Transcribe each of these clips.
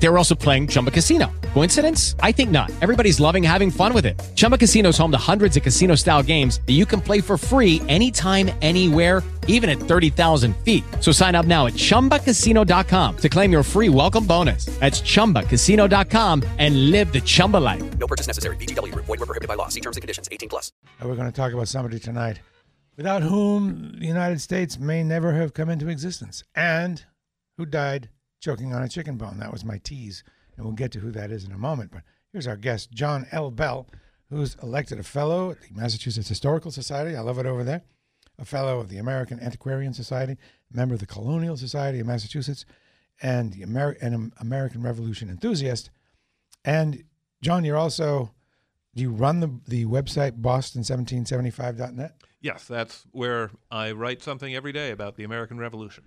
They were also playing Chumba Casino. Coincidence? I think not. Everybody's loving having fun with it. Chumba Casino is home to hundreds of casino style games that you can play for free anytime, anywhere, even at 30,000 feet. So sign up now at chumbacasino.com to claim your free welcome bonus. That's chumbacasino.com and live the Chumba life. No purchase necessary. VGW Group. Void were prohibited by law. See terms and conditions. 18 plus. And we're going to talk about somebody tonight without whom the United States may never have come into existence and who died choking on a chicken bone. That was my tease. And we'll get to who that is in a moment. But here's our guest, John L. Bell, who's elected a fellow at the Massachusetts Historical Society. I love it over there. A fellow of the American Antiquarian Society, member of the Colonial Society of Massachusetts, and the an American Revolution enthusiast. And John, you're also do you run the the website boston1775.net? Yes, that's where I write something every day about the American Revolution.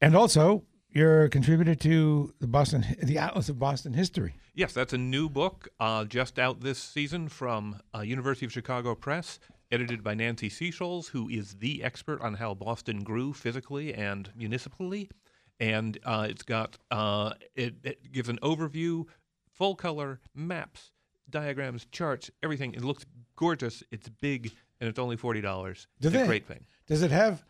And also, you're a contributor to the Boston the Atlas of Boston History. Yes, that's a new book uh, just out this season from uh, University of Chicago Press, edited by Nancy Seasholes, who is the expert on how Boston grew physically and municipally. And uh, it's got uh, it, it gives an overview, full color maps, diagrams, charts, everything. It looks gorgeous. It's big, and it's only forty dollars. Do It's a great thing. Does it have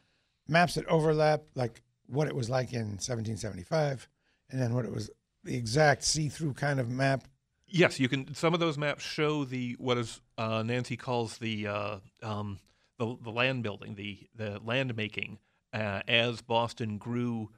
maps that overlap like what it was like in 1775 and then what it was the exact see-through kind of map? Yes, you can. Some of those maps show the what is uh, Nancy calls the uh, um, the the land building, the the land making uh, as Boston grew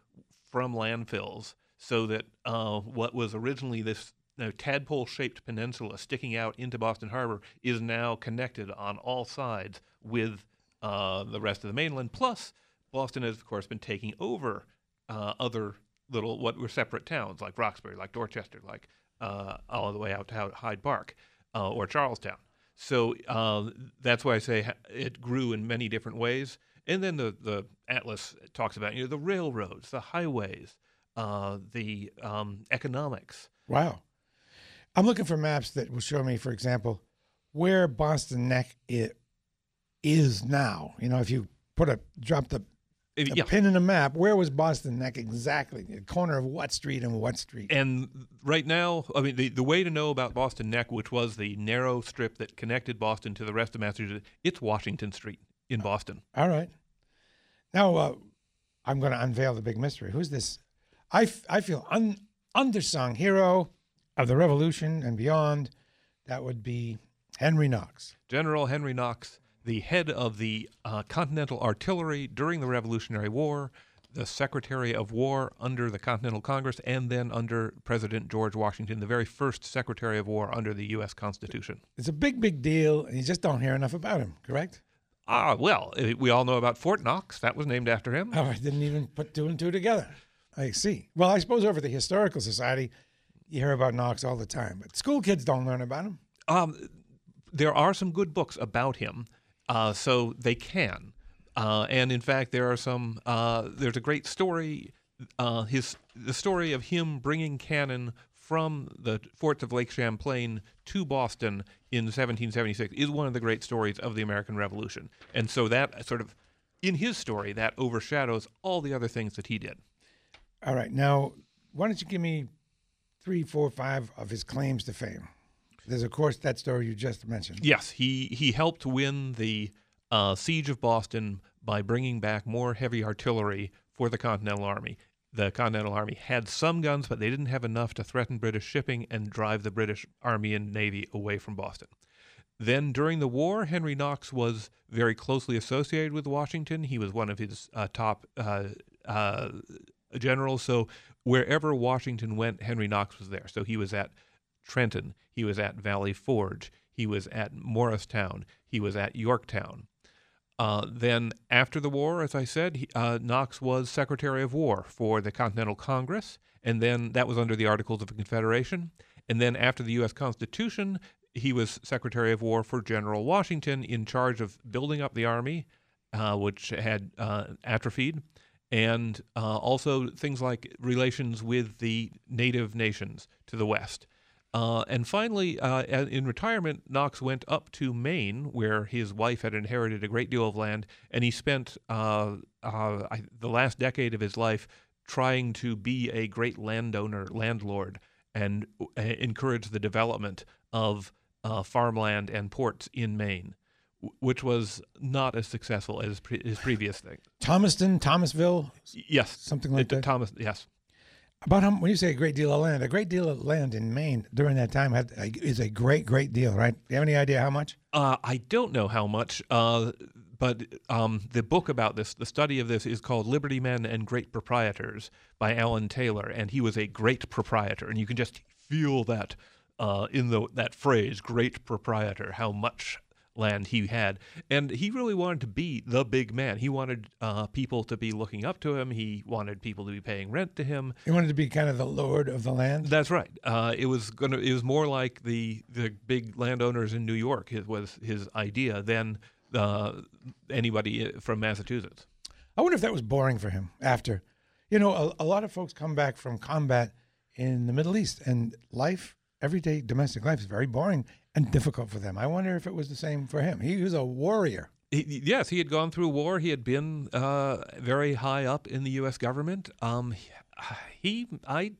from landfills, so that uh, what was originally this you know, tadpole-shaped peninsula sticking out into Boston Harbor is now connected on all sides with uh, the rest of the mainland. Plus, Boston has, of course, been taking over uh, other little what were separate towns like Roxbury, like Dorchester, like uh, all the way out to Hyde Park uh, or Charlestown. So uh, that's why I say it grew in many different ways. And then the, the atlas talks about you know the railroads, the highways, uh, the um, economics. Wow. I'm looking for maps that will show me, for example, where Boston Neck i- is now. You know, if you put a drop the, Uh, the yeah. pin in a map, where was Boston Neck exactly? The corner of what street and what street? And right now, I mean, the, the way to know about Boston Neck, which was the narrow strip that connected Boston to the rest of Massachusetts, it's Washington Street in Boston. All right. Now, uh, I'm going to unveil the big mystery. Who's this? I, f- I feel un- undersung hero of the Revolution and beyond. That would be Henry Knox. General Henry Knox, the head of the uh, Continental Artillery during the Revolutionary War, the Secretary of War under the Continental Congress, and then under President George Washington, the very first Secretary of War under the U.S. Constitution. It's a big, big deal, and you just don't hear enough about him, correct? Ah, well, eh, we all know about Fort Knox. That was named after him. Oh, I didn't even put two and two together. I see. Well, I suppose over at the Historical Society, you hear about Knox all the time, but school kids don't learn about him. Um, there are some good books about him, uh, so they can. Uh, and in fact, there are some. Uh, there's a great story. Uh, his the story of him bringing cannon from the forts of Lake Champlain to Boston in 1776 is one of the great stories of the American Revolution. And so that sort of, in his story, that overshadows all the other things that he did. All right. Now, why don't you give me three, four, five of his claims to fame? There's, of course, that story you just mentioned. Yes, he he helped win the uh, siege of Boston by bringing back more heavy artillery for the Continental Army. The Continental Army had some guns, but they didn't have enough to threaten British shipping and drive the British Army and Navy away from Boston. Then, during the war, Henry Knox was very closely associated with Washington. He was one of his uh, top uh, uh, generals. So, wherever Washington went, Henry Knox was there. So, he was at Trenton, he was at Valley Forge, he was at Morristown, he was at Yorktown. Uh, then, after the war, as I said, he, uh, Knox was Secretary of War for the Continental Congress, and then that was under the Articles of Confederation. And then, after the U.S. Constitution, he was Secretary of War for General Washington in charge of building up the Army, uh, which had uh, atrophied, and uh, also things like relations with the native nations to the West. Uh, and finally, uh, in retirement, Knox went up to Maine, where his wife had inherited a great deal of land, and he spent uh, uh, I, the last decade of his life trying to be a great landowner, landlord, and uh, encourage the development of uh, farmland and ports in Maine, which was not as successful as pre- his previous thing. Thomaston, Thomasville, Yes, something like it- that. Thomas. Yes. About how when you say a great deal of land, a great deal of land in Maine during that time had, is a great, great deal, right? Do you have any idea how much? Uh, I don't know how much, uh, but um, the book about this, the study of this, is called Liberty Men and Great Proprietors by Alan Taylor, and he was a great proprietor, and you can just feel that uh, in the that phrase, "great proprietor," how much land he had, and he really wanted to be the big man. He wanted uh, people to be looking up to him. He wanted people to be paying rent to him. He wanted to be kind of the lord of the land. That's right. Uh, it was gonna. It was more like the the big landowners in New York. It was his idea than uh, anybody from Massachusetts. I wonder if that was boring for him after. You know, a, a lot of folks come back from combat in the Middle East, and life, everyday domestic life, is very boring and difficult for them. I wonder if it was the same for him. He was a warrior. He, yes, he had gone through war. He had been uh, very high up in the U.S. government. Um, he, I,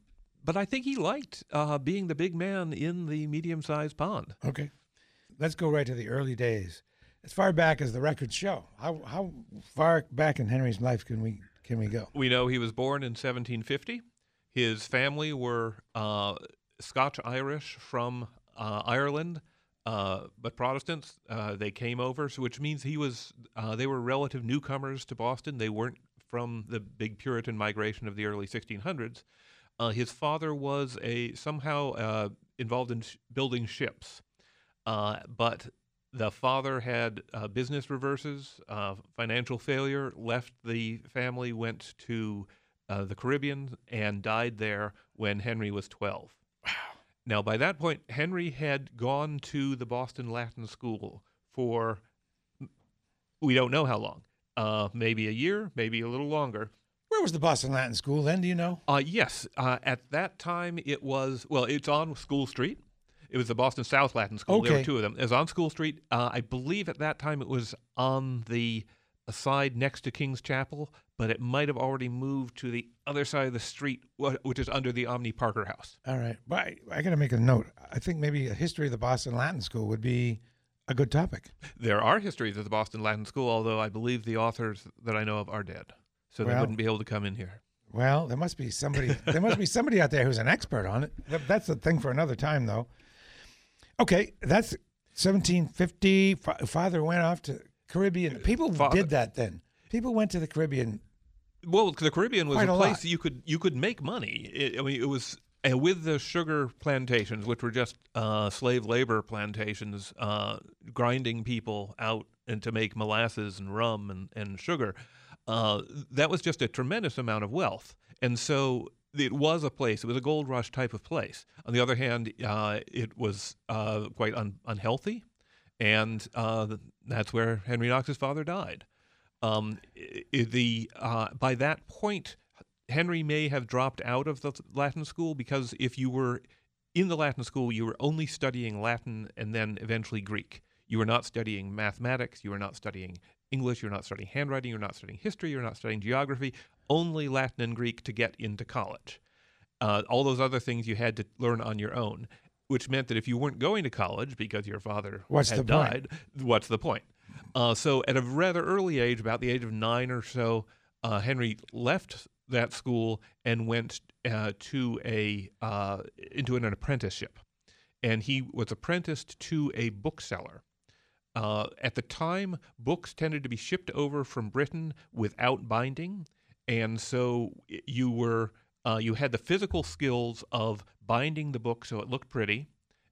but I think he liked uh, being the big man in the medium-sized pond. Okay, let's go right to the early days, as far back as the records show. How how far back in Henry's life can we can we go? We know he was born in 1750. His family were uh, Scotch Irish from Ireland, uh, but Protestants. Uh, they came over, so which means he was. Uh, they were relative newcomers to Boston. They weren't from the big Puritan migration of the early 1600s. Uh, his father was a somehow uh, involved in sh- building ships, uh, but the father had uh, business reverses, uh, financial failure, left the family, went to uh, the Caribbean, and died there when Henry was 12. Wow. Now, by that point, Henry had gone to the Boston Latin School for we don't know how long, uh, maybe a year, maybe a little longer. Where was the Boston Latin School then? Do you know? Uh, yes, uh, at that time it was well, it's on School Street. It was the Boston South Latin School. There were two of them. It was on School Street. Uh, I believe at that time it was on the side next to King's Chapel, but it might have already moved to the other side of the street, which is under the Omni Parker House. All right, but I, I got to make a note. I think maybe a history of the Boston Latin School would be a good topic. There are histories of the Boston Latin School, although I believe the authors that I know of are dead, so they wouldn't be able to come in here. Well, there must be somebody. there must be somebody out there who's an expert on it. That's the thing for another time, though. Okay, that's 1750. Father went off to Caribbean. People Father- did that then. People went to the Caribbean. Well, the Caribbean was a a place lot. you could you could make money. It, I mean, it was uh, with the sugar plantations, which were just uh, slave labor plantations, uh, grinding people out and to make molasses and rum and, and sugar. Uh, that was just a tremendous amount of wealth, and so it was a place. It was a gold rush type of place. On the other hand, uh, it was uh, quite un- unhealthy, and uh, that's where Henry Knox's father died. Um, the uh, by that point, Henry may have dropped out of the Latin school because if you were in the Latin school, you were only studying Latin and then eventually Greek. You were not studying mathematics. You were not studying English. You're not studying handwriting. You're not studying history. You're not studying geography. Only Latin and Greek to get into college. Uh, all those other things you had to learn on your own, which meant that if you weren't going to college because your father What's had died, what's the point? Uh, so at a rather early age, about the age of nine or so, uh, Henry left that school and went uh, to a uh, into an apprenticeship, and he was apprenticed to a bookseller. Uh, at the time, books tended to be shipped over from Britain without binding, and so you were uh, you had the physical skills of binding the book so it looked pretty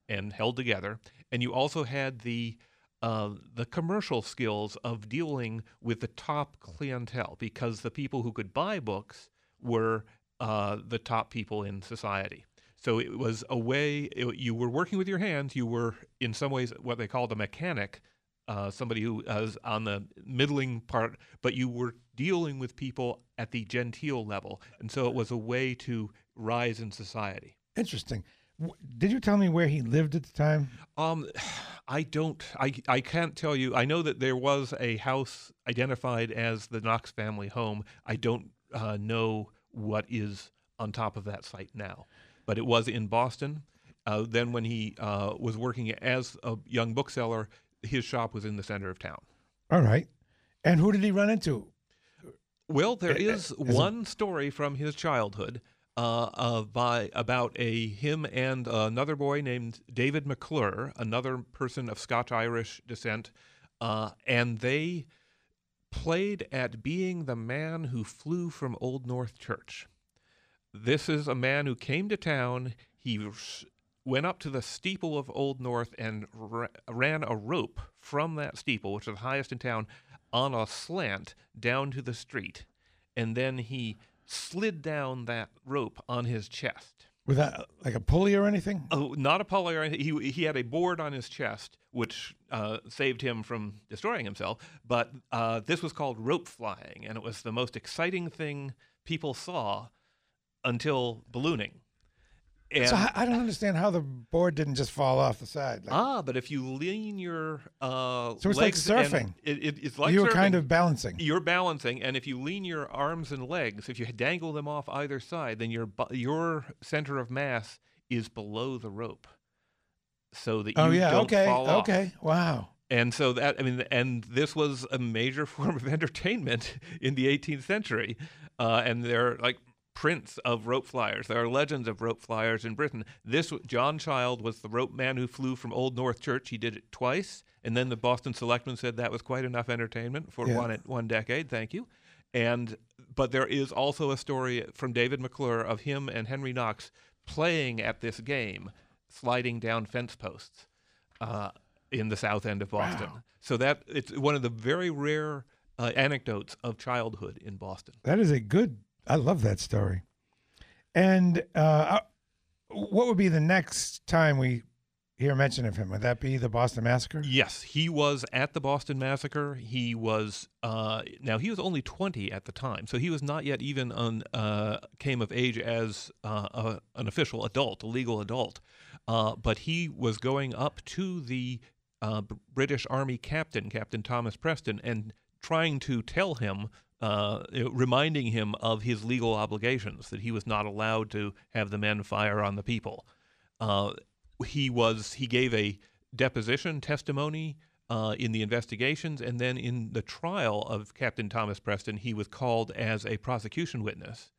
and held together, and you also had the uh, the commercial skills of dealing with the top clientele because the people who could buy books were uh, the top people in society. So it was a way it- you were working with your hands. You were, in some ways, what they called a mechanic, uh, somebody who was on the middling part, but you were dealing with people at the genteel level, and so it was a way to rise in society. Interesting. Did you tell me where he lived at the time? Um, I don't. I I can't tell you. I know that there was a house identified as the Knox family home. I don't uh, know what is on top of that site now, but it was in Boston. Uh, then, when he uh, was working as a young bookseller, his shop was in the center of town. All right. And who did he run into? Well, there Uh, uh, is one story from his childhood uh, uh, by about a him and another boy named David McClure, another person of Scotch Irish descent, uh, and they played at being the man who flew from Old North Church. This is a man who came to town. He went up to the steeple of Old North and ra- ran a rope from that steeple, which is the highest in town, on a slant down to the street. And then he slid down that rope on his chest. Was that like a pulley or anything? Oh, not a pulley or anything. He, he had a board on his chest, which uh, saved him from destroying himself. But uh, this was called rope flying, and it was the most exciting thing people saw until ballooning. And, so I, I don't understand how the board didn't just fall off the side. Like, ah, but if you lean your uh, So it's like surfing. it, it, it's like you were kind of balancing. You're balancing, and if you lean your arms and legs, if you dangle them off either side, then your your center of mass is below the rope, so that you oh yeah. don't Okay. fall off. Okay. Wow. And so that I mean, and this was a major form of entertainment in the 18th century, uh, and they're like prints of rope flyers. There are legends of rope flyers in Britain. This John Child was the rope man who flew from Old North Church. He did it twice, and then the Boston Selectmen said that was quite enough entertainment for Yeah. one one decade. Thank you. And but there is also a story from David McClure of him and Henry Knox playing at this game, sliding down fence posts uh, in the south end of Boston. Wow. So that it's one of the very rare uh, anecdotes of childhood in Boston. That is a good. I love that story. And uh, what would be the next time we hear mention of him? Would that be the Boston Massacre? Yes, he was at the Boston Massacre. He was uh, now he was only twenty at the time, so he was not yet even on uh, came of age as uh, a, an official adult, a legal adult. Uh, but he was going up to the uh, British Army captain, Captain Thomas Preston, and trying to tell him. Uh, reminding him of his legal obligations that he was not allowed to have the men fire on the people. Uh, he was he gave a deposition testimony uh, in the investigations, and then in the trial of Captain Thomas Preston, he was called as a prosecution witness.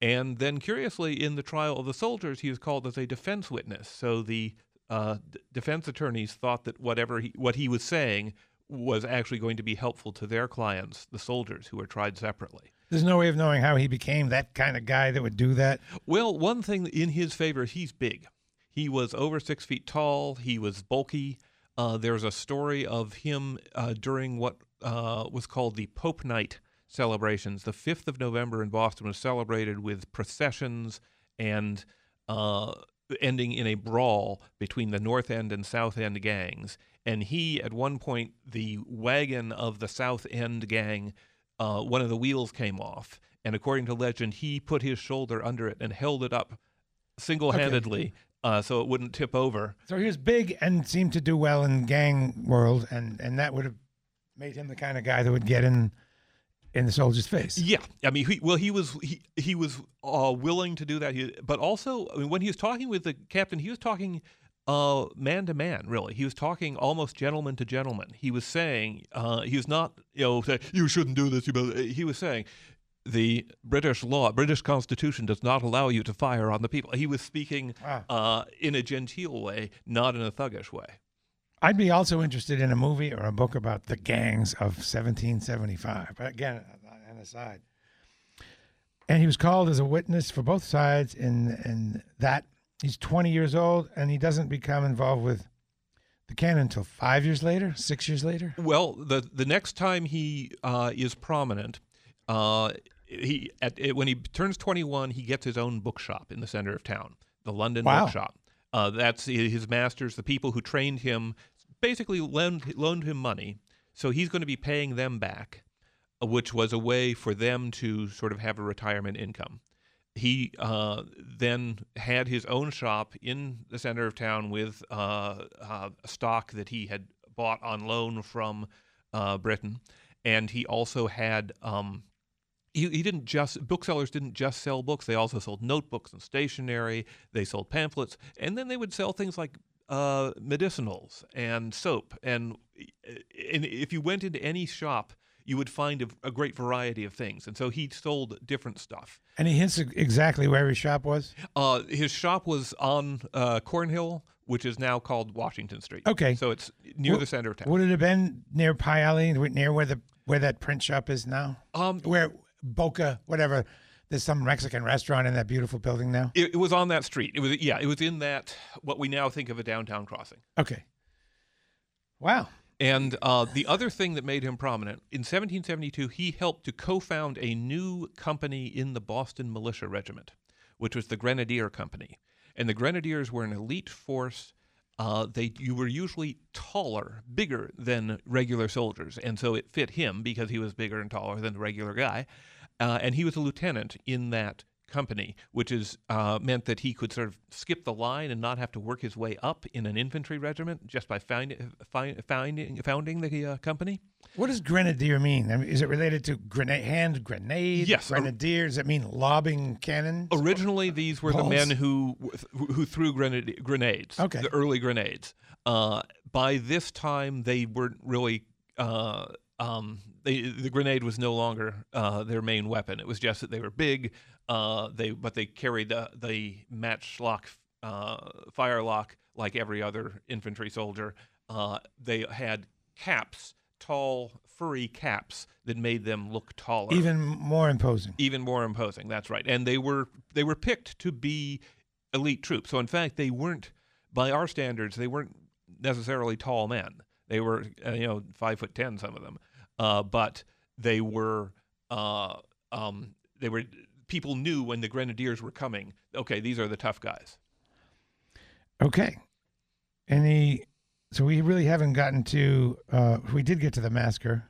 And then, curiously, in the trial of the soldiers, he was called as a defense witness. So the uh, d- defense attorneys thought that whatever he, what he was saying was actually going to be helpful to their clients, the soldiers who were tried separately. There's no way of knowing how he became that kind of guy that would do that. Well, one thing in his favor, he's big. He was over six feet tall. He was bulky. Uh, there's a story of him uh, during what uh, was called the Pope Night celebrations. The 5th of November in Boston was celebrated with processions and uh, ending in a brawl between the North End and South End gangs. And he, at one point, the wagon of the South End gang, uh, one of the wheels came off. And according to legend, he put his shoulder under it and held it up single handedly uh, so it wouldn't tip over. So he was big and seemed to do well in gang world, and and that would have made him the kind of guy that would get in in the soldier's face. Yeah, I mean, he, well, he was he he was uh, willing to do that, he, but also I mean, when he was talking with the captain, he was talking uh, man to man. Really, he was talking almost gentleman to gentleman. He was saying uh, he was not you know say, you shouldn't do this. You he was saying. The British law, British Constitution does not allow you to fire on the people. He was speaking Wow. uh, in a genteel way, not in a thuggish way. I'd be also interested in a movie or a book about the gangs of 1775. But again, an aside. And he was called as a witness for both sides in in that he's 20 years old and he doesn't become involved with the cannon until five years later, six years later. Well, the the next time he uh, is prominent, uh, he at when he turns 21, he gets his own bookshop in the center of town, the London Wow. Bookshop. Uh, that's his masters, the people who trained him, basically loaned loaned him money, so he's going to be paying them back, uh, which was a way for them to sort of have a retirement income. He uh, then had his own shop in the center of town with uh, uh, stock that he had bought on loan from uh, Britain, and he also had. Um, he, he didn't just booksellers didn't just sell books; they also sold notebooks and stationery. They sold pamphlets, and then they would sell things like uh, medicinals and soap. And, and if you went into any shop, you would find a, a, great variety of things. And so he sold different stuff. Any hints exactly where his shop was? Uh, his shop was on uh, Cornhill, which is now called Washington Street. Okay. So it's near well, the center of town. Would it have been near Pie Alley, near where the where that print shop is now? Um, where Boca, whatever. There's some Mexican restaurant in that beautiful building now. It, it, was on that street. It was yeah. It was in that what we now think of a downtown crossing. Okay. Wow. And uh, the other thing that made him prominent in 1772, he helped to co-found a new company in the Boston Militia Regiment, which was the Grenadier Company. And the Grenadiers were an elite force. Uh, they you were usually taller, bigger than regular soldiers, and so it fit him because he was bigger and taller than the regular guy. Uh, and he was a lieutenant in that company, which is uh, meant that he could sort of skip the line and not have to work his way up in an infantry regiment just by find, find, finding, founding the uh, company. What does grenadier mean? I mean? Is it related to grenade, hand grenade? Yes. Grenadier, does it mean lobbing cannons? Originally, these were Balls? the men who who threw grenade, grenades, okay. the early grenades. Uh, by this time, they weren't really uh, um, they, the grenade was no longer uh, their main weapon. It was just that they were big. Uh, they but they carried the the matchlock uh, firelock like every other infantry soldier. Uh, they had caps, tall furry caps that made them look taller, even more imposing. Even more imposing. That's right. And they were they were picked to be elite troops. So in fact, they weren't by our standards. They weren't necessarily tall men. They were, uh, you know, five foot ten, some of them, uh, but they were, uh, um, they were. People knew when the grenadiers were coming. Okay, these are the tough guys. Okay, any. So we really haven't gotten to. Uh, we did get to the massacre.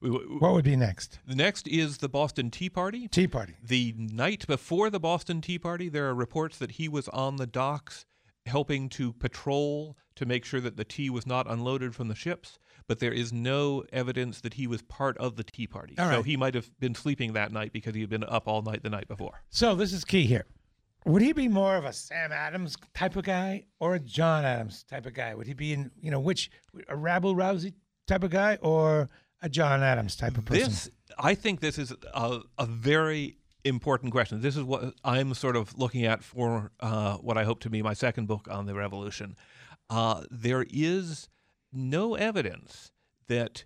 what would be next? The next is the Boston Tea Party. Tea Party. The night before the Boston Tea Party, there are reports that he was on the docks helping to patrol to make sure that the tea was not unloaded from the ships, but there is no evidence that he was part of the Tea Party. All so right. he might have been sleeping that night because he had been up all night the night before. So this is key here. Would he be more of a Sam Adams type of guy or a John Adams type of guy? Would he be in, you know, which a rabble rousey type of guy or a John Adams type of person? This, I think, this is a, a very important question. This is what I'm sort of looking at for uh, what I hope to be my second book on the revolution. Uh, there is no evidence that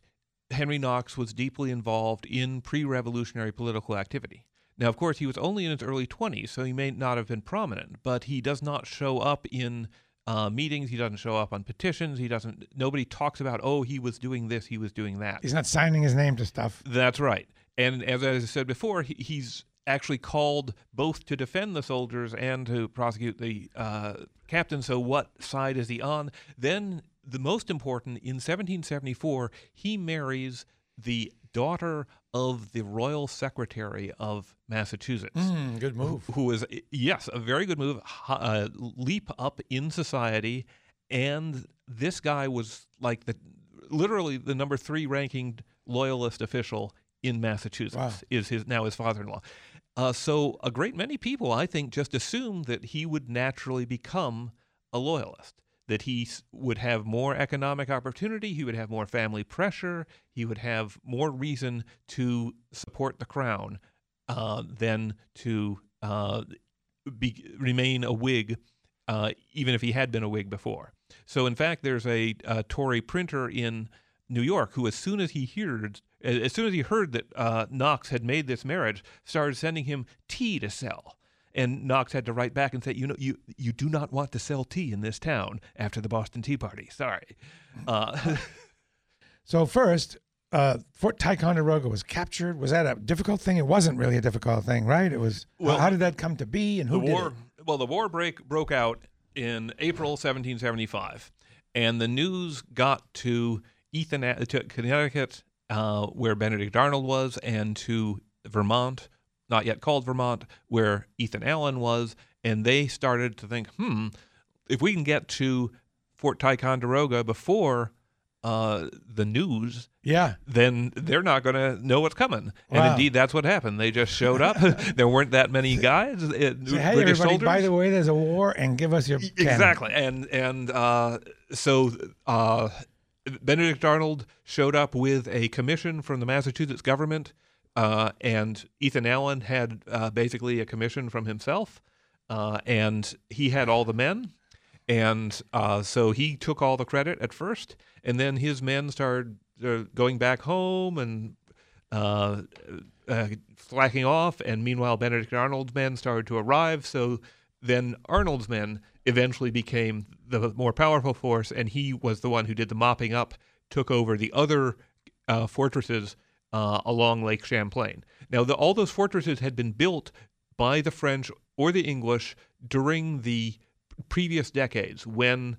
Henry Knox was deeply involved in pre revolutionary political activity. Now, of course, he was only in his early 20s, so he may not have been prominent, but he does not show up in uh, meetings. He doesn't show up on petitions. He doesn't, nobody talks about, oh, he was doing this, he was doing that. He's not signing his name to stuff. That's right. And as I said before, he, he's actually called both to defend the soldiers and to prosecute the uh, captain. So, what side is he on? Then, the most important, in 1774, he marries the daughter of the royal secretary of Massachusetts. Mm, good move. Who, who is, yes, a very good move. Uh, leap up in society. And this guy was like the literally the number three ranking loyalist official in Massachusetts Wow. is his now his father-in-law. Uh, so a great many people, I think, just assumed that he would naturally become a loyalist. That he would have more economic opportunity, he would have more family pressure, he would have more reason to support the crown uh, than to uh, be, remain a Whig, uh, even if he had been a Whig before. So, in fact, there's a, a Tory printer in New York who, as soon as he heard, as soon as he heard that uh, Knox had made this marriage, started sending him tea to sell. And Knox had to write back and say, "You know, you you do not want to sell tea in this town after the Boston Tea Party. Sorry." Uh, So first, uh, Fort Ticonderoga was captured. Was that a difficult thing? It wasn't really a difficult thing, right? It was. Well, how did that come to be, and who the did war, it? well, the war break broke out in April 1775, and the news got to Ethan to Connecticut, uh, where Benedict Arnold was, and to Vermont, not yet called Vermont, where Ethan Allen was, and they started to think, hmm, if we can get to Fort Ticonderoga before uh, the news, Yeah. then they're not going to know what's coming. And indeed, that's what happened. They just showed up. there weren't that many guys, uh, Say, hey, British everybody, soldiers. by the way, there's a war, and give us your cannon." Exactly, and and uh, so uh, Benedict Arnold showed up with a commission from the Massachusetts government, uh, and Ethan Allen had uh, basically a commission from himself, uh, and he had all the men, and uh, so he took all the credit at first, and then his men started uh, going back home and uh, slacking off, and meanwhile Benedict Arnold's men started to arrive. So then Arnold's men eventually became the more powerful force, and he was the one who did the mopping up, took over the other fortresses uh, along Lake Champlain. Now, the, all those fortresses had been built by the French or the English during the previous decades when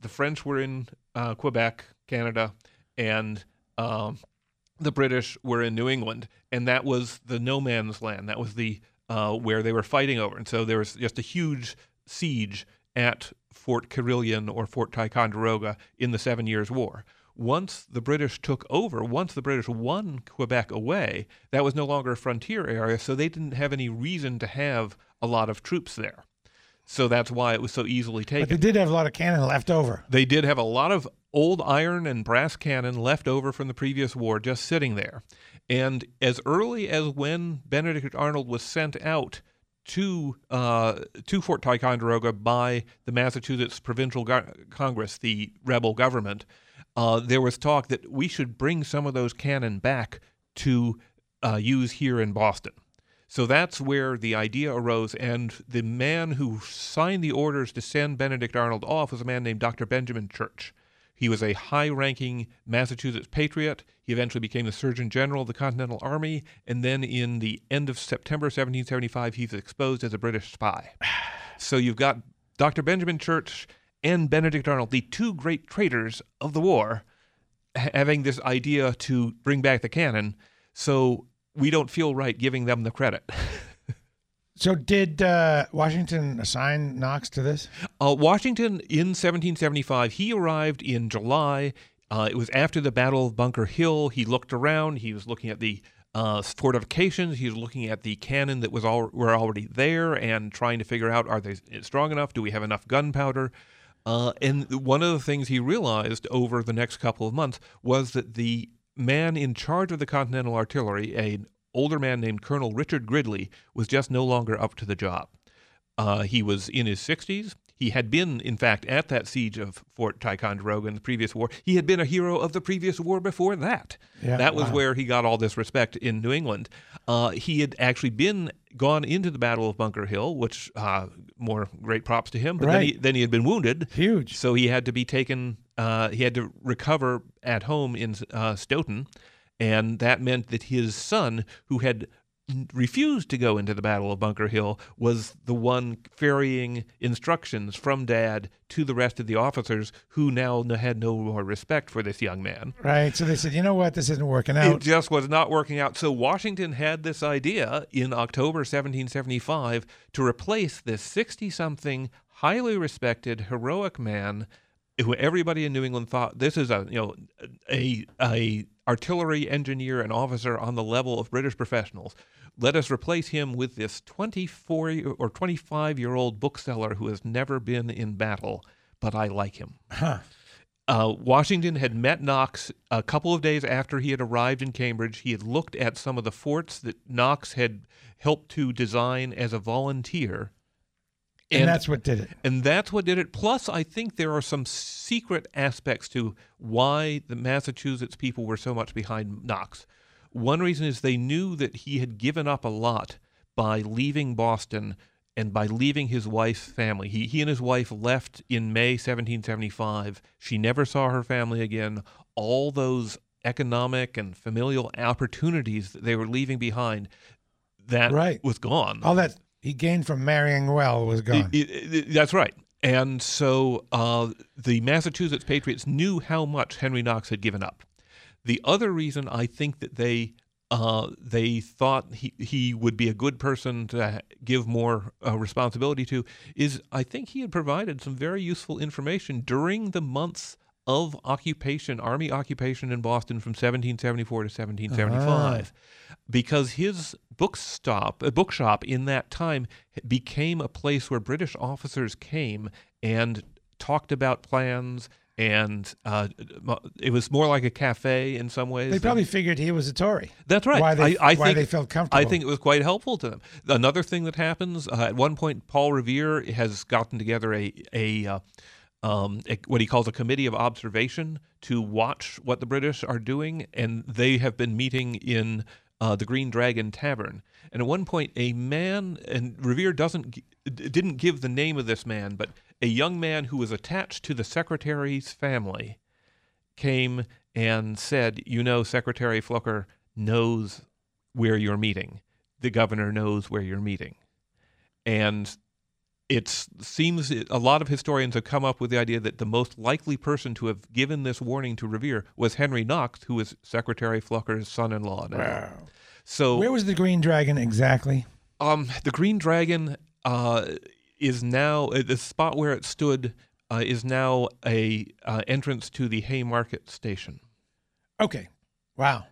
the French were in uh, Quebec, Canada, and um, the British were in New England, and that was the no man's land. That was the uh, where they were fighting over, and so there was just a huge siege at Fort Carillon or Fort Ticonderoga in the Seven Years' War. Once the British took over, once the British won Quebec away, that was no longer a frontier area, so they didn't have any reason to have a lot of troops there. So that's why it was so easily taken. But they did have a lot of cannon left over. They did have a lot of old iron and brass cannon left over from the previous war just sitting there. And as early as when Benedict Arnold was sent out to uh, to Fort Ticonderoga by the Massachusetts Provincial Go- Congress, the rebel government, uh, there was talk that we should bring some of those cannon back to uh, use here in Boston. So that's where the idea arose, and the man who signed the orders to send Benedict Arnold off was a man named Dr. Benjamin Church. He was a high ranking Massachusetts patriot. He eventually became the Surgeon General of the Continental Army, and then in the end of September 1775, he's exposed as a British spy. So you've got Dr. Benjamin Church and Benedict Arnold, the two great traitors of the war, having this idea to bring back the cannon. So we don't feel right giving them the credit. So did uh, Washington assign Knox to this? Uh, Washington in 1775, he arrived in July. Uh, it was after the Battle of Bunker Hill. He looked around. He was looking at the uh, fortifications. He was looking at the cannon that was all were already there and trying to figure out are they strong enough? Do we have enough gunpowder? Uh, and one of the things he realized over the next couple of months was that the man in charge of the Continental Artillery, an older man named Colonel Richard Gridley, was just no longer up to the job. Uh, he was in his 60s. He had been, in fact, at that siege of Fort Ticonderoga in the previous war. He had been a hero of the previous war before that. Yeah, that was wow. where he got all this respect in New England. Uh, he had actually been gone into the Battle of Bunker Hill, which uh, more great props to him. But then, he, then he had been wounded. Huge. So he had to be taken. Uh, he had to recover at home in uh, Stoughton, and that meant that his son, who had refused to go into the Battle of Bunker Hill, was the one ferrying instructions from Dad to the rest of the officers, who now had no more respect for this young man. Right. So they said, you know what? This isn't working out. It just was not working out. So Washington had this idea in October 1775 to replace this 60 something, highly respected, heroic man who everybody in New England thought this is a you know a a artillery engineer and officer on the level of British professionals. Let us replace him with this 24 or 25 year old bookseller who has never been in battle, but I like him. Huh. Uh, Washington had met Knox a couple of days after he had arrived in Cambridge. He had looked at some of the forts that Knox had helped to design as a volunteer. And, that's what did it. And that's what did it. Plus, I think there are some secret aspects to why the Massachusetts people were so much behind Knox. One reason is they knew that he had given up a lot by leaving Boston and by leaving his wife's family. He, he and his wife left in May 1775. She never saw her family again. All those economic and familial opportunities that they were leaving behind, that Right. was gone. All that he gained from marrying well was gone. It- it- it- that's right. And so uh, the Massachusetts Patriots knew how much Henry Knox had given up. The other reason I think that they uh, they thought he, he would be a good person to give more uh, responsibility to is I think he had provided some very useful information during the months of occupation, army occupation in Boston from 1774 to 1775, because his bookstop, a bookshop in that time became a place where British officers came and talked about plans. And uh, it was more like a cafe in some ways. They probably figured he was a Tory. That's right. Why they, I, I why think, they felt comfortable. I think it was quite helpful to them. Another thing that happens uh, at one point, Paul Revere has gotten together a a, uh, um, a, what he calls a committee of observation to watch what the British are doing, and they have been meeting in uh, the Green Dragon Tavern. And at one point, a man and Revere doesn't didn't give the name of this man, but a young man who was attached to the secretary's family came and said, "You know, Secretary Flucker knows where you're meeting. The governor knows where you're meeting." And it seems a lot of historians have come up with the idea that the most likely person to have given this warning to Revere was Henry Knox, who was Secretary Flucker's son-in-law. Now. Wow. So Where was the Green Dragon exactly? um, the Green Dragon uh, is now uh, the spot where it stood uh, is now a uh, entrance to the Haymarket station. Okay. Wow.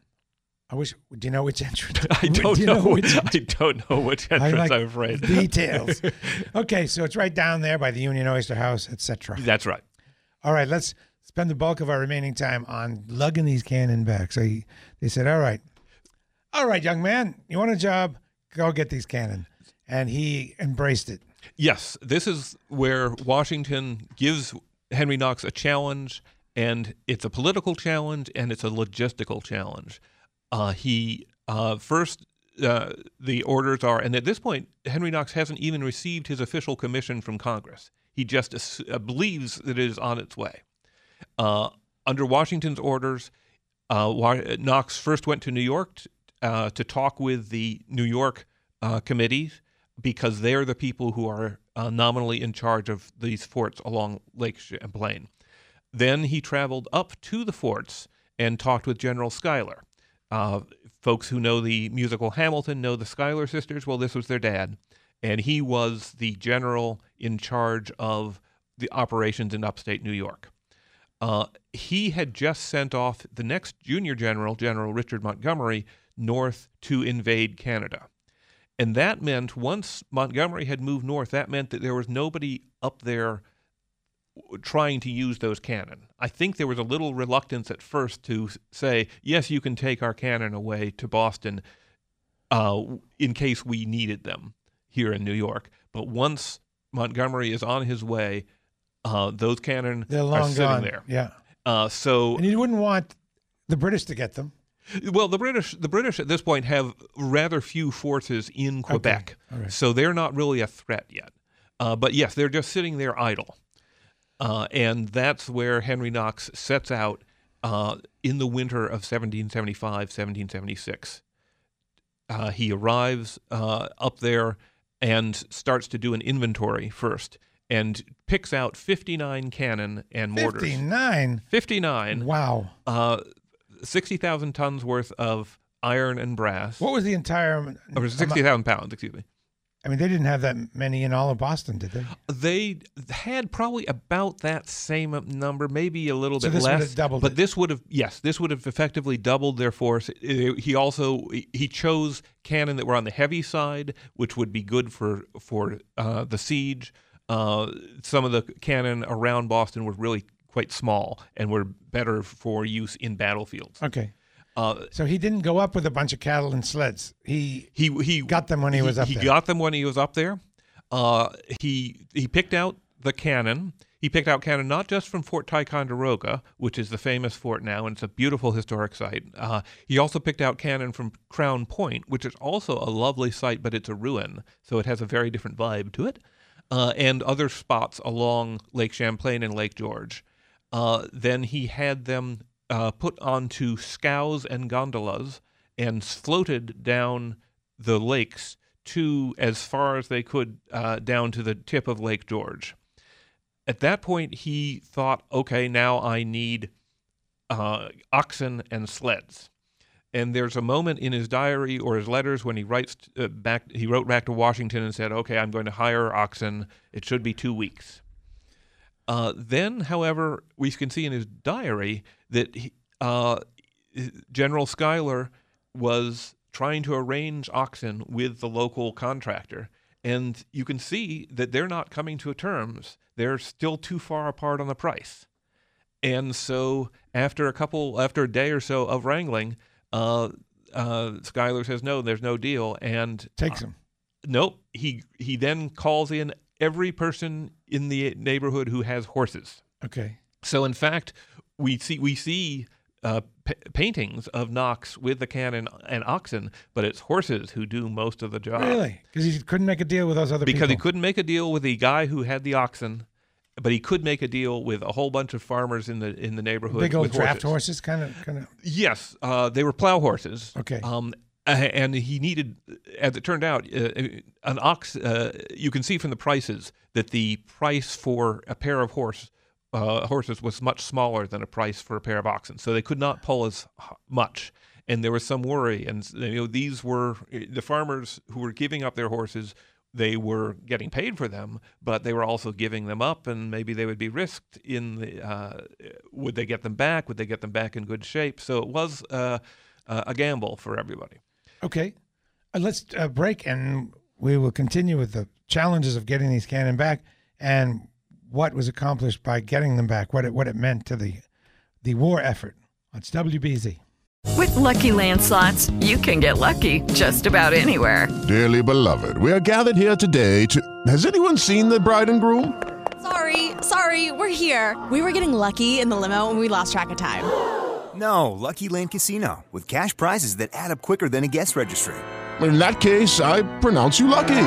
I wish. Do you know which entrance? I don't do you know. which I don't know which I entrance. like I'm afraid. details. okay, so it's right down there by the Union Oyster House, etc. That's right. All right, let's spend the bulk of our remaining time on lugging these cannon back. So he, they said, "All right, all right, young man, you want a job? Go get these cannon." And he embraced it. Yes, this is where Washington gives Henry Knox a challenge, and it's a political challenge and it's a logistical challenge. Uh, he uh, first. Uh, the orders are, and at this point, Henry Knox hasn't even received his official commission from Congress. He just uh, believes that it is on its way. Uh, under Washington's orders, uh, Knox first went to New York uh, to talk with the New York uh, committees because they're the people who are uh, nominally in charge of these forts along Lake Champlain. Then he traveled up to the forts and talked with General Schuyler. Uh, folks who know the musical Hamilton know the Schuyler sisters. Well, this was their dad, and he was the general in charge of the operations in upstate New York. Uh, he had just sent off the next junior general, General Richard Montgomery, north to invade Canada. And that meant once Montgomery had moved north, that meant that there was nobody up there trying to use those cannon. I think there was a little reluctance at first to say, yes, you can take our cannon away to Boston uh, in case we needed them here in New York. But once Montgomery is on his way, uh, those cannon They're are long sitting gone. there. Yeah, Uh, so and you wouldn't want the British to get them. Well, the British, the British at this point have rather few forces in Quebec, all right. so they're not really a threat yet. Uh, but yes, they're just sitting there idle, uh, and that's where Henry Knox sets out uh, in the winter of 1775, 1776. Uh, he arrives uh, up there and starts to do an inventory first, and picks out 59 cannon and mortars. Fifty-nine. 59 Wow. uh, 60,000 tons worth of iron and brass. What was the entire? or 60,000 pounds, excuse me. I mean, they didn't have that many in all of Boston, did they? They had probably about that same number, maybe a little So bit less. have doubled but it. this would have, yes, this would have effectively doubled their force. He also he chose cannon that were on the heavy side, which would be good for for uh, the siege. Uh, some of the cannon around Boston were really quite small and were better for use in battlefields. Okay. Uh, So he didn't go up with a bunch of cattle and sleds. He He he Got them when he was up He there. got them when he was up there. Uh, he he picked out the cannon. He picked out cannon not just from Fort Ticonderoga, which is the famous fort now, and it's a beautiful historic site. Uh, he also picked out cannon from Crown Point, which is also a lovely site, but it's a ruin, so it has a very different vibe to it. Uh, and other spots along Lake Champlain and Lake George. Uh, then he had them uh, put onto scows and gondolas and floated down the lakes to as far as they could uh, down to the tip of Lake George. At that point, he thought, okay, now I need uh, oxen and sleds. And there's a moment in his diary or his letters when he writes uh, back. He wrote back to Washington and said, "Okay, I'm going to hire oxen. It should be two weeks." Uh, then, however, we can see in his diary that he, uh, General Schuyler was trying to arrange oxen with the local contractor. And you can see that they're not coming to terms. They're still too far apart on the price. And so, after a couple, after a day or so of wrangling, uh, uh, Schuyler says, "No, there's no deal." And Takes him. Nope. He he then calls in every person in the neighborhood who has horses. Okay. So in fact, we see we see uh, p- paintings of Knox with the cannon and oxen, but it's horses who do most of the job. Really? Because he couldn't make a deal with those other people. Because he couldn't make a deal with the guy who had the oxen, but he could make a deal with a whole bunch of farmers in the in the neighborhood. Big old with draft horses. horses, kind of, kind of. Yes, uh, they were plow horses. Okay. Um, uh, and he needed, as it turned out, uh, an ox. Uh, you can see from the prices that the price for a pair of horse uh, horses was much smaller than a price for a pair of oxen. So they could not pull as much, and there was some worry. And you know, these were the farmers who were giving up their horses. They were getting paid for them, but they were also giving them up, and maybe they would be risked in the. Uh, would they get them back? Would they get them back in good shape? So it was uh, a gamble for everybody. Okay. Uh, let's uh, break and we will continue with the challenges of getting these cannon back and what was accomplished by getting them back, what it, what it meant to the, the war effort. It's WBZ. With Lucky Land slots, you can get lucky just about anywhere. Dearly beloved, we are gathered here today to. Has anyone seen the bride and groom? Sorry, sorry, we're here. We were getting lucky in the limo and we lost track of time. No, Lucky Land Casino, with cash prizes that add up quicker than a guest registry. In that case, I pronounce you lucky.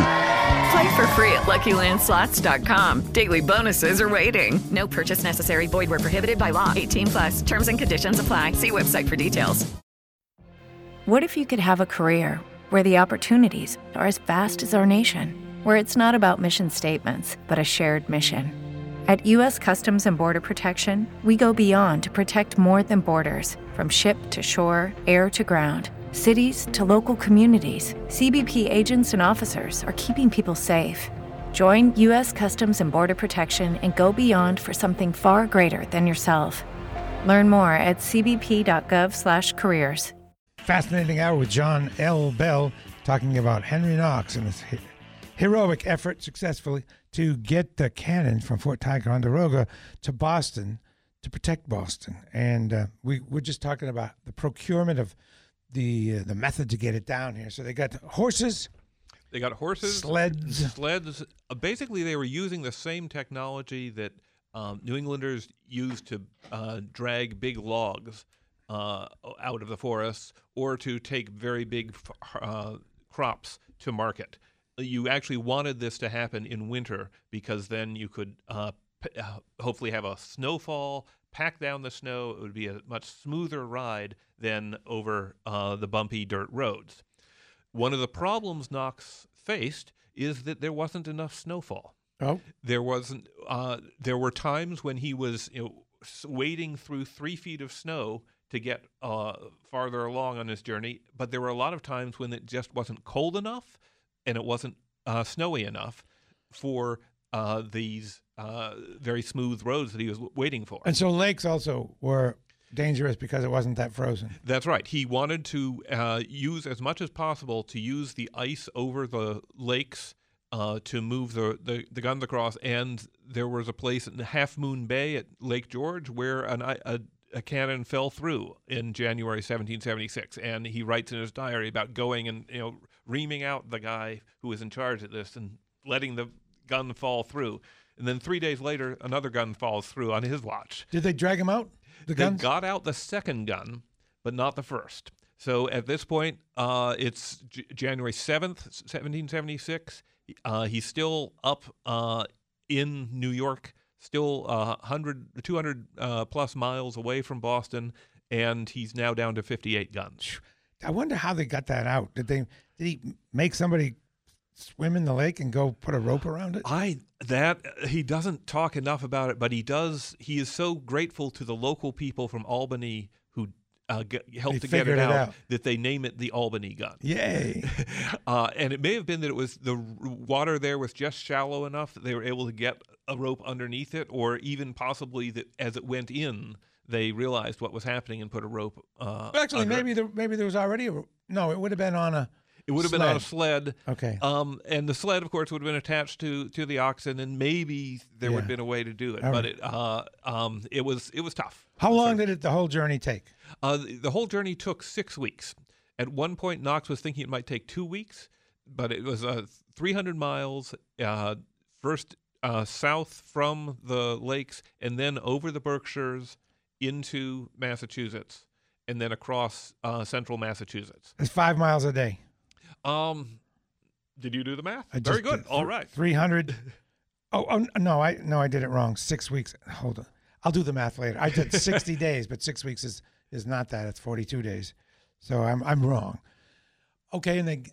Play for free at LuckyLandSlots.com. Daily bonuses are waiting. No purchase necessary. Void where prohibited by law. 18 plus. Terms and conditions apply. See website for details. What if you could have a career where the opportunities are as vast as our nation, where it's not about mission statements, but a shared mission? At U.S. Customs and Border Protection, we go beyond to protect more than borders from ship to shore, air to ground. Cities to local communities, CBP agents and officers are keeping people safe. Join U.S. Customs and Border Protection and go beyond for something far greater than yourself. Learn more at cbp.gov/careers. Fascinating hour with John L. Bell talking about Henry Knox and his heroic effort successfully to get the cannon from Fort Ticonderoga to Boston to protect Boston. And uh, we we're just talking about the procurement of the uh, the method to get it down here. So they got horses, They got horses, Sleds. sleds. Uh, basically, they were using the same technology that um, New Englanders used to uh, drag big logs uh, out of the forests or to take very big uh, crops to market. You actually wanted this to happen in winter because then you could uh, p- uh, hopefully have a snowfall, pack down the snow. It would be a much smoother ride than over uh, the bumpy dirt roads. One of the problems Knox faced is that there wasn't enough snowfall. Oh, There wasn't. Uh, there were times when he was you know, wading through three feet of snow to get uh, farther along on his journey, but there were a lot of times when it just wasn't cold enough and it wasn't uh, snowy enough for uh, these uh, very smooth roads that he was waiting for. and so lakes also were dangerous because it wasn't that frozen. That's right. He wanted to uh, use as much as possible to use the ice over the lakes uh, to move the, the, the guns across. And there was a place in Half Moon Bay at Lake George where an, a, a cannon fell through in January 1776. And he writes in his diary about going and you know reaming out the guy who was in charge of this and letting the gun fall through. And then three days later, another gun falls through on his watch. Did they drag him out? The They guns. got out the second gun, but not the first. So at this point, uh, it's J- January 7th, 1776. Uh, he's still up uh, in New York, still uh, 100, 200 uh, plus miles away from Boston, and he's now down to 58 guns. I wonder how they got that out. Did they? Did he make somebody swim in the lake and go put a rope around it? I that he doesn't talk enough about it, but he does. He is so grateful to the local people from Albany who uh, get, helped They to get it it out, out. that they name it the Albany gun. Yay! uh, and it may have been that it was the r- water there was just shallow enough that they were able to get a rope underneath it, or even possibly that as it went in, they realized what was happening and put a rope. Uh, actually, under maybe there maybe there was already a no. It would have been on a. It would have been on a sled. Okay. Um, and the sled, of course, would have been attached to to the oxen, and maybe there would have been a way to do it. All but right. it uh, um, it was it was tough. How long did it the whole journey take? Uh, the, the whole journey took six weeks. At one point, Knox was thinking it might take two weeks, but it was uh, 300 miles uh, first uh, south from the lakes, and then over the Berkshires into Massachusetts, and then across uh, central Massachusetts. It's five miles a day. Um, did you do the math? I Very good. did All th- right. 300. Oh, oh, no, I no, I did it wrong. Six weeks. Hold on. I'll do the math later. I did 60 days, but six weeks is is not that. It's 42 days. So I'm I'm wrong. Okay, and they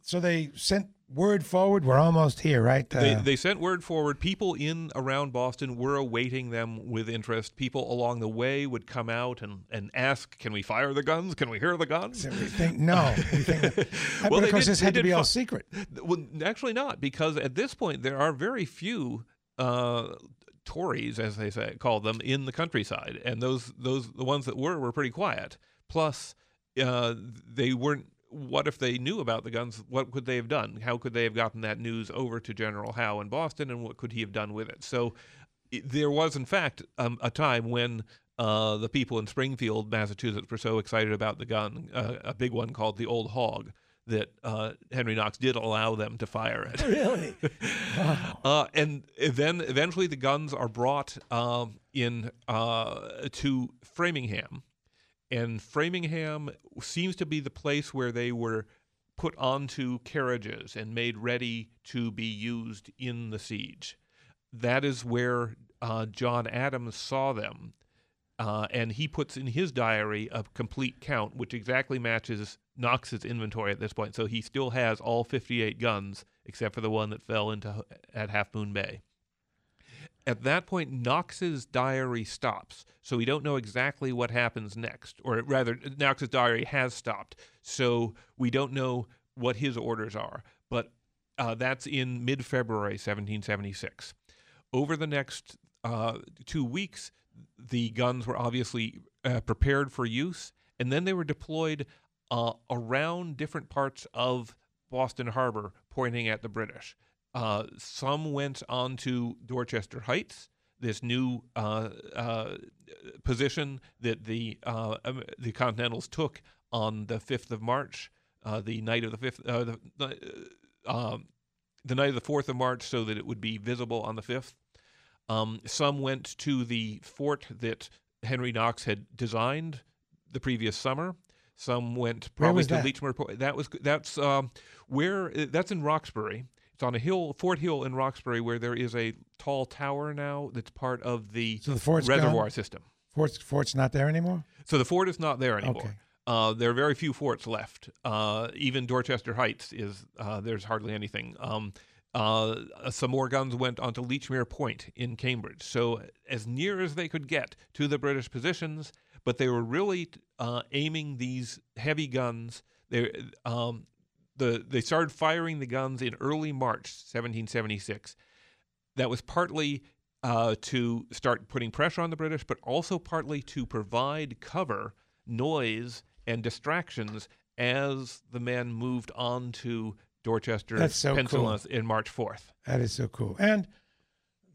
so they sent word forward. We're almost here, right? They, Uh, they sent word forward. People in around Boston were awaiting them with interest. People along the way would come out and, and ask, "Can we fire the guns? Can we hear the guns?" we think no. We think that, Well, of course did- this had to be all secret. Well, actually not, because at this point there are very few uh, Tories, as they say, call them, in the countryside, and those those the ones that were were pretty quiet. Plus, uh, they weren't. What if they knew about the guns? What could they have done? How could they have gotten that news over to General Howe in Boston, and what could he have done with it? So, there was, in fact, um, a time when. Uh, the people in Springfield, Massachusetts, were so excited about the gun, uh, a big one called the Old Hog, that uh, Henry Knox did allow them to fire it. Really? Uh, and then eventually the guns are brought um, in uh, to Framingham, and Framingham seems to be the place where they were put onto carriages and made ready to be used in the siege. That is where uh, John Adams saw them. Uh, and he puts in his diary a complete count, which exactly matches Knox's inventory at this point. So he still has all 58 guns, except for the one that fell into at Half Moon Bay. At that point, Knox's diary stops, so we don't know exactly what happens next, or rather, Knox's diary has stopped, so we don't know what his orders are. But uh, that's in mid-February, 1776. Over the next uh, two weeks, the guns were obviously uh, prepared for use, and then they were deployed uh, around different parts of Boston Harbor, pointing at the British. Uh, some went on to Dorchester Heights, this new uh, uh, position that the uh, um, the Continentals took on the fifth of March, uh, the night of the fifth, uh, the, uh, um, the night of the fourth of March, so that it would be visible on the fifth. Um, some went to the fort that Henry Knox had designed the previous summer. Some went probably to? Lechmere. That was that's um, where that's in Roxbury. It's on a hill, Fort Hill in Roxbury, where there is a tall tower now that's part of the, So the fort's reservoir gone? system. Fort's Fort's not there anymore. So the fort is not there anymore. Okay. Uh, there are very few forts left. Uh, even Dorchester Heights is uh, there's hardly anything. Um, uh, some more guns went onto Lechmere Point in Cambridge. So as near as they could get to the British positions, but they were really uh, aiming these heavy guns. They um, the they started firing the guns in early March 1776. That was partly uh, to start putting pressure on the British, but also partly to provide cover, noise, and distractions as the men moved on to Dorchester, so Pennsylvania, in March 4th. That is so cool. And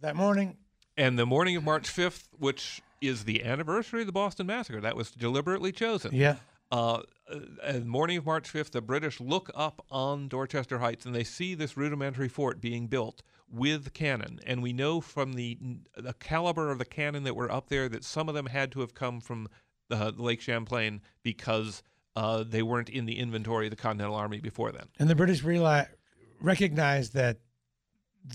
that morning, And the morning of March 5th, which is the anniversary of the Boston Massacre, that was deliberately chosen. yeah, Uh, uh, the morning of March 5th, the British look up on Dorchester Heights and they see this rudimentary fort being built with cannon. And we know from the, the caliber of the cannon that were up there that some of them had to have come from uh, Lake Champlain because uh, they weren't in the inventory of the Continental Army before then. and the British realized recognized that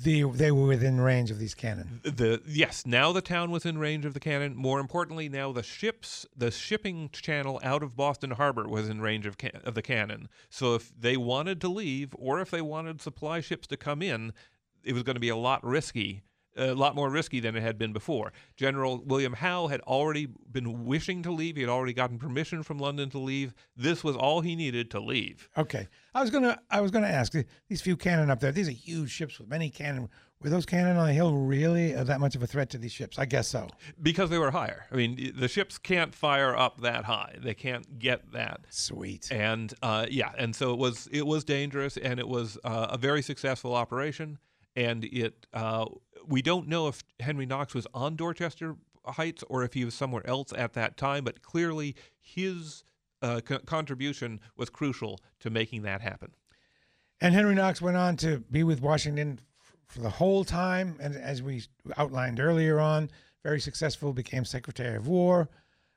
the they were within range of these cannon. the yes now the town was in range of the cannon more importantly now the ships the shipping channel out of boston harbor was in range of, ca- of the cannon so if they wanted to leave or if they wanted supply ships to come in it was going to be a lot risky a lot more risky than it had been before. General William Howe had already been wishing to leave. He had already gotten permission from London to leave. This was all he needed to leave. Okay, I was gonna I was gonna ask these few cannon up there. These are huge ships with many cannon. Were those cannon on the hill really uh, that much of a threat to these ships? I guess so. Because they were higher. I mean, the ships can't fire up that high. They can't get that. Sweet. And uh, yeah, and so it was it was dangerous, and it was uh, a very successful operation. And it uh, we don't know if Henry Knox was on Dorchester Heights or if he was somewhere else at that time, but clearly his uh, co- contribution was crucial to making that happen. And Henry Knox went on to be with Washington for the whole time, and as we outlined earlier on, very successful, became Secretary of War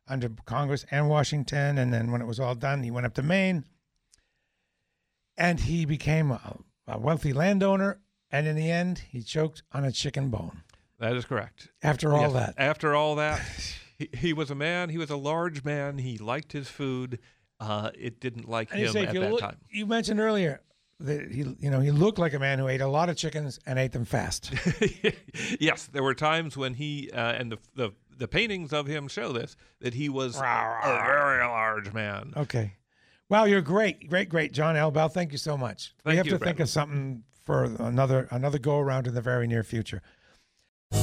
under Congress and Washington. And then when it was all done, he went up to Maine and he became a, a wealthy landowner. And in the end, he choked on a chicken bone. That is correct. After all Yes, that. After all that, he, he was a man. He was a large man. He liked his food. Uh, it didn't like And him say, at that look- time. You mentioned earlier that he, you know, he looked like a man who ate a lot of chickens and ate them fast. yes, there were times when he uh, and the, the the paintings of him show this that he was a very large man. Okay. Wow, you're great, great, great, John L. Bell. Thank you so much. Thank we have you, to think of something for another another go around in the very near future.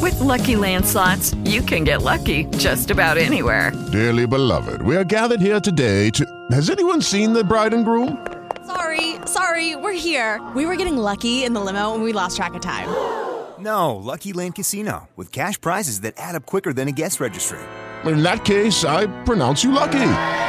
With Lucky Land slots, you can get lucky just about anywhere. Dearly beloved, we are gathered here today to. Has anyone seen the bride and groom? Sorry, sorry, we're here. We were getting lucky in the limo and we lost track of time. No, Lucky Land Casino, with cash prizes that add up quicker than a guest registry. In that case, I pronounce you lucky.